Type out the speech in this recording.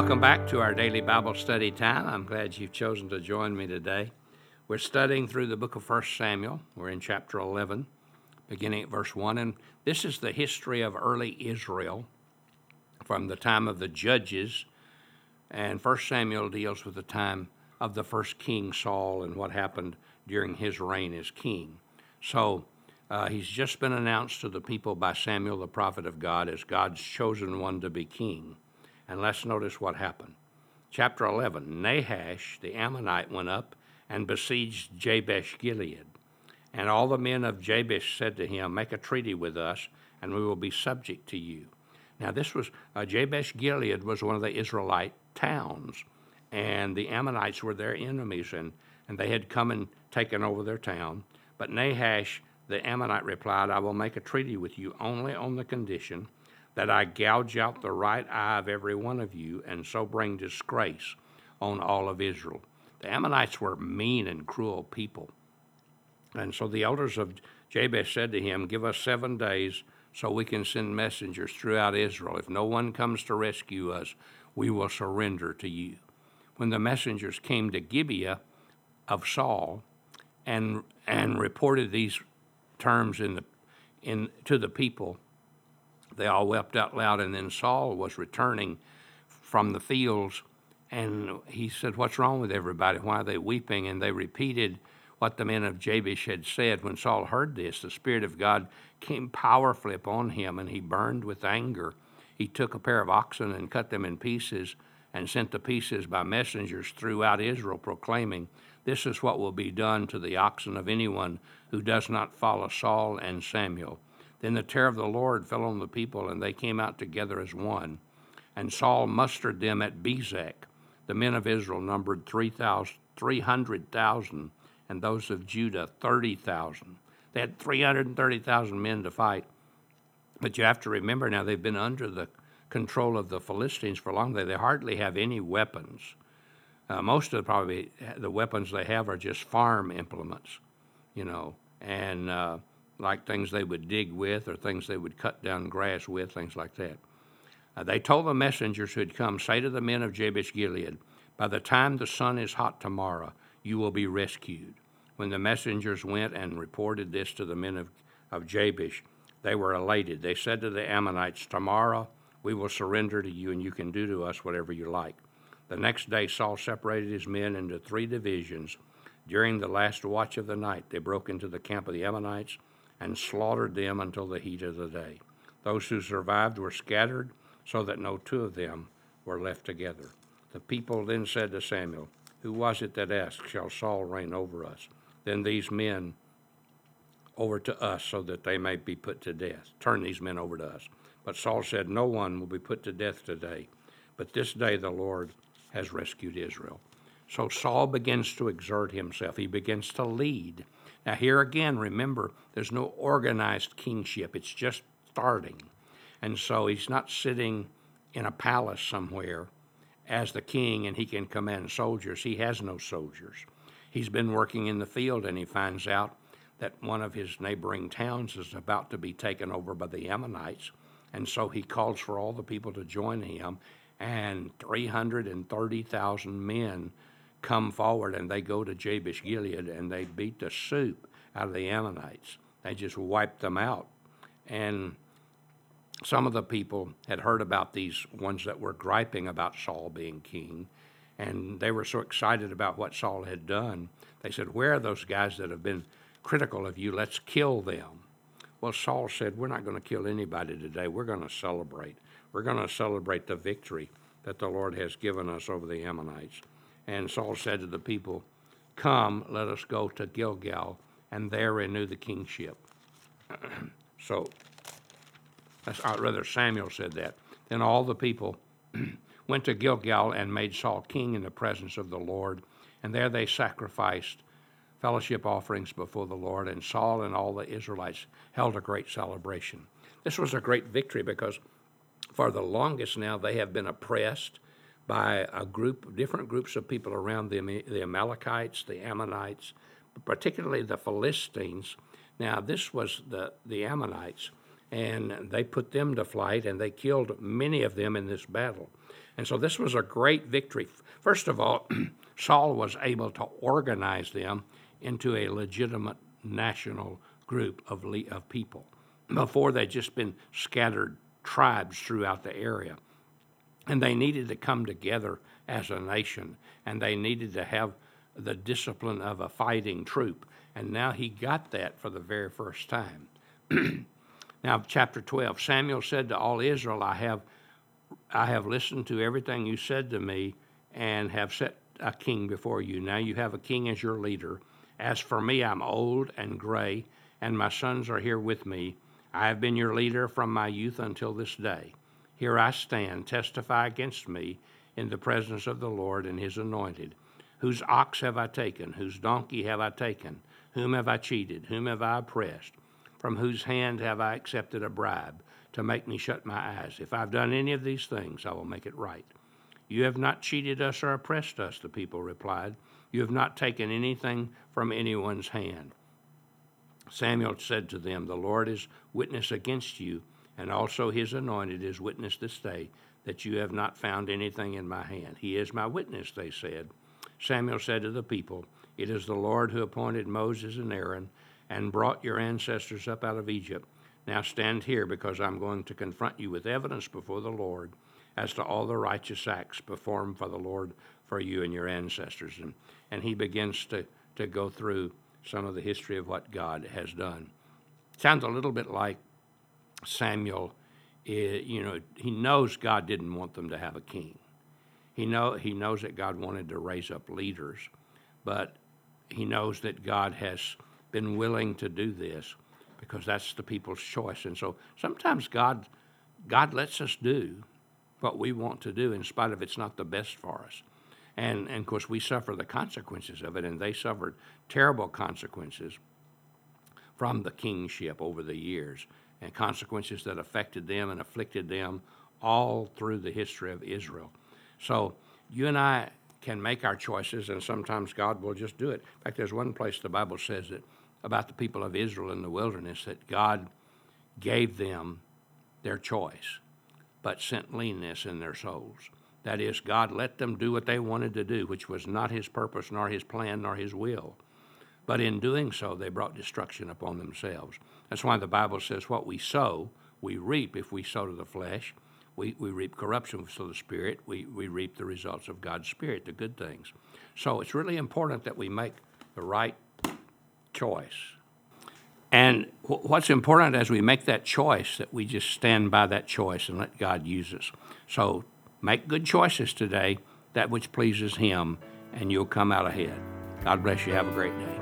Welcome back to our daily Bible study time. I'm glad you've chosen to join me today. We're studying through the book of 1 Samuel. We're in chapter 11, beginning at verse 1. And this is the history of early Israel from the time of the judges. And 1 Samuel deals with the time of the first king, Saul, and what happened during his reign as king. So uh, he's just been announced to the people by Samuel, the prophet of God, as God's chosen one to be king. And let's notice what happened. Chapter 11 Nahash the Ammonite went up and besieged Jabesh Gilead. And all the men of Jabesh said to him, Make a treaty with us, and we will be subject to you. Now, this was uh, Jabesh Gilead was one of the Israelite towns, and the Ammonites were their enemies, and, and they had come and taken over their town. But Nahash the Ammonite replied, I will make a treaty with you only on the condition that I gouge out the right eye of every one of you, and so bring disgrace on all of Israel. The Ammonites were mean and cruel people. And so the elders of Jabesh said to him, Give us seven days so we can send messengers throughout Israel. If no one comes to rescue us, we will surrender to you. When the messengers came to Gibeah of Saul and, and reported these terms in the, in, to the people, they all wept out loud. And then Saul was returning from the fields, and he said, What's wrong with everybody? Why are they weeping? And they repeated what the men of Jabesh had said. When Saul heard this, the Spirit of God came powerfully upon him, and he burned with anger. He took a pair of oxen and cut them in pieces and sent the pieces by messengers throughout Israel, proclaiming, This is what will be done to the oxen of anyone who does not follow Saul and Samuel. Then the terror of the Lord fell on the people, and they came out together as one. And Saul mustered them at Bezek. The men of Israel numbered 300,000, and those of Judah 30,000. They had 330,000 men to fight. But you have to remember now, they've been under the control of the Philistines for long. They, they hardly have any weapons. Uh, most of the, probably the weapons they have are just farm implements, you know, and uh, like things they would dig with or things they would cut down grass with, things like that. Uh, they told the messengers who had come, Say to the men of Jabesh Gilead, By the time the sun is hot tomorrow, you will be rescued. When the messengers went and reported this to the men of, of Jabesh, they were elated. They said to the Ammonites, Tomorrow we will surrender to you, and you can do to us whatever you like. The next day, Saul separated his men into three divisions. During the last watch of the night, they broke into the camp of the Ammonites and slaughtered them until the heat of the day. Those who survived were scattered, so that no two of them were left together. The people then said to Samuel, Who was it that asked, Shall Saul reign over us? Then these men over to us, so that they may be put to death. Turn these men over to us. But Saul said, No one will be put to death today, but this day the Lord has rescued Israel. So Saul begins to exert himself, he begins to lead. Now, here again, remember, there's no organized kingship, it's just starting. And so he's not sitting in a palace somewhere as the king and he can command soldiers. He has no soldiers. He's been working in the field and he finds out that one of his neighboring towns is about to be taken over by the Ammonites. And so he calls for all the people to join him, and 330,000 men come forward and they go to Jabesh Gilead and they beat the soup out of the Ammonites. They just wiped them out. And some of the people had heard about these ones that were griping about Saul being king, and they were so excited about what Saul had done. They said, Where are those guys that have been critical of you? Let's kill them. Well, Saul said, We're not going to kill anybody today. We're going to celebrate. We're going to celebrate the victory that the Lord has given us over the Ammonites. And Saul said to the people, Come, let us go to Gilgal and there renew the kingship. so, that's, uh, rather, Samuel said that. Then all the people went to Gilgal and made Saul king in the presence of the Lord, and there they sacrificed fellowship offerings before the Lord, and Saul and all the Israelites held a great celebration. This was a great victory because for the longest now they have been oppressed by a group, different groups of people around the, the Amalekites, the Ammonites, particularly the Philistines. Now, this was the, the Ammonites, and they put them to flight, and they killed many of them in this battle. And so this was a great victory. First of all, Saul was able to organize them into a legitimate national group of, of people. Before they'd just been scattered tribes throughout the area. And they needed to come together as a nation, and they needed to have the discipline of a fighting troop. And now he got that for the very first time. now, chapter 12 Samuel said to all Israel, I have, I have listened to everything you said to me and have set a king before you. Now you have a king as your leader. As for me, I'm old and gray, and my sons are here with me. I have been your leader from my youth until this day. Here I stand, testify against me in the presence of the Lord and his anointed. Whose ox have I taken? Whose donkey have I taken? Whom have I cheated? Whom have I oppressed? From whose hand have I accepted a bribe to make me shut my eyes? If I've done any of these things, I will make it right. You have not cheated us or oppressed us, the people replied. You have not taken anything from anyone's hand. Samuel said to them, The Lord is witness against you, and also his anointed is witness this day, that you have not found anything in my hand. He is my witness, they said. Samuel said to the people, It is the Lord who appointed Moses and Aaron and brought your ancestors up out of Egypt. Now stand here, because I'm going to confront you with evidence before the Lord as to all the righteous acts performed for the Lord for you and your ancestors. And, and he begins to, to go through some of the history of what God has done. Sounds a little bit like Samuel. Eh, you know, he knows God didn't want them to have a king. He know he knows that God wanted to raise up leaders, but he knows that God has been willing to do this because that's the people's choice. And so sometimes God God lets us do what we want to do in spite of it's not the best for us. And, and of course, we suffer the consequences of it, and they suffered terrible consequences from the kingship over the years, and consequences that affected them and afflicted them all through the history of Israel. So you and I can make our choices, and sometimes God will just do it. In fact, there's one place the Bible says that about the people of Israel in the wilderness that God gave them their choice, but sent leanness in their souls. That is, God let them do what they wanted to do, which was not His purpose, nor His plan, nor His will. But in doing so, they brought destruction upon themselves. That's why the Bible says, What we sow, we reap. If we sow to the flesh, we, we reap corruption. So the Spirit, we, we reap the results of God's Spirit, the good things. So it's really important that we make the right choice. And what's important as we make that choice, that we just stand by that choice and let God use us. So Make good choices today, that which pleases Him, and you'll come out ahead. God bless you. Have a great day.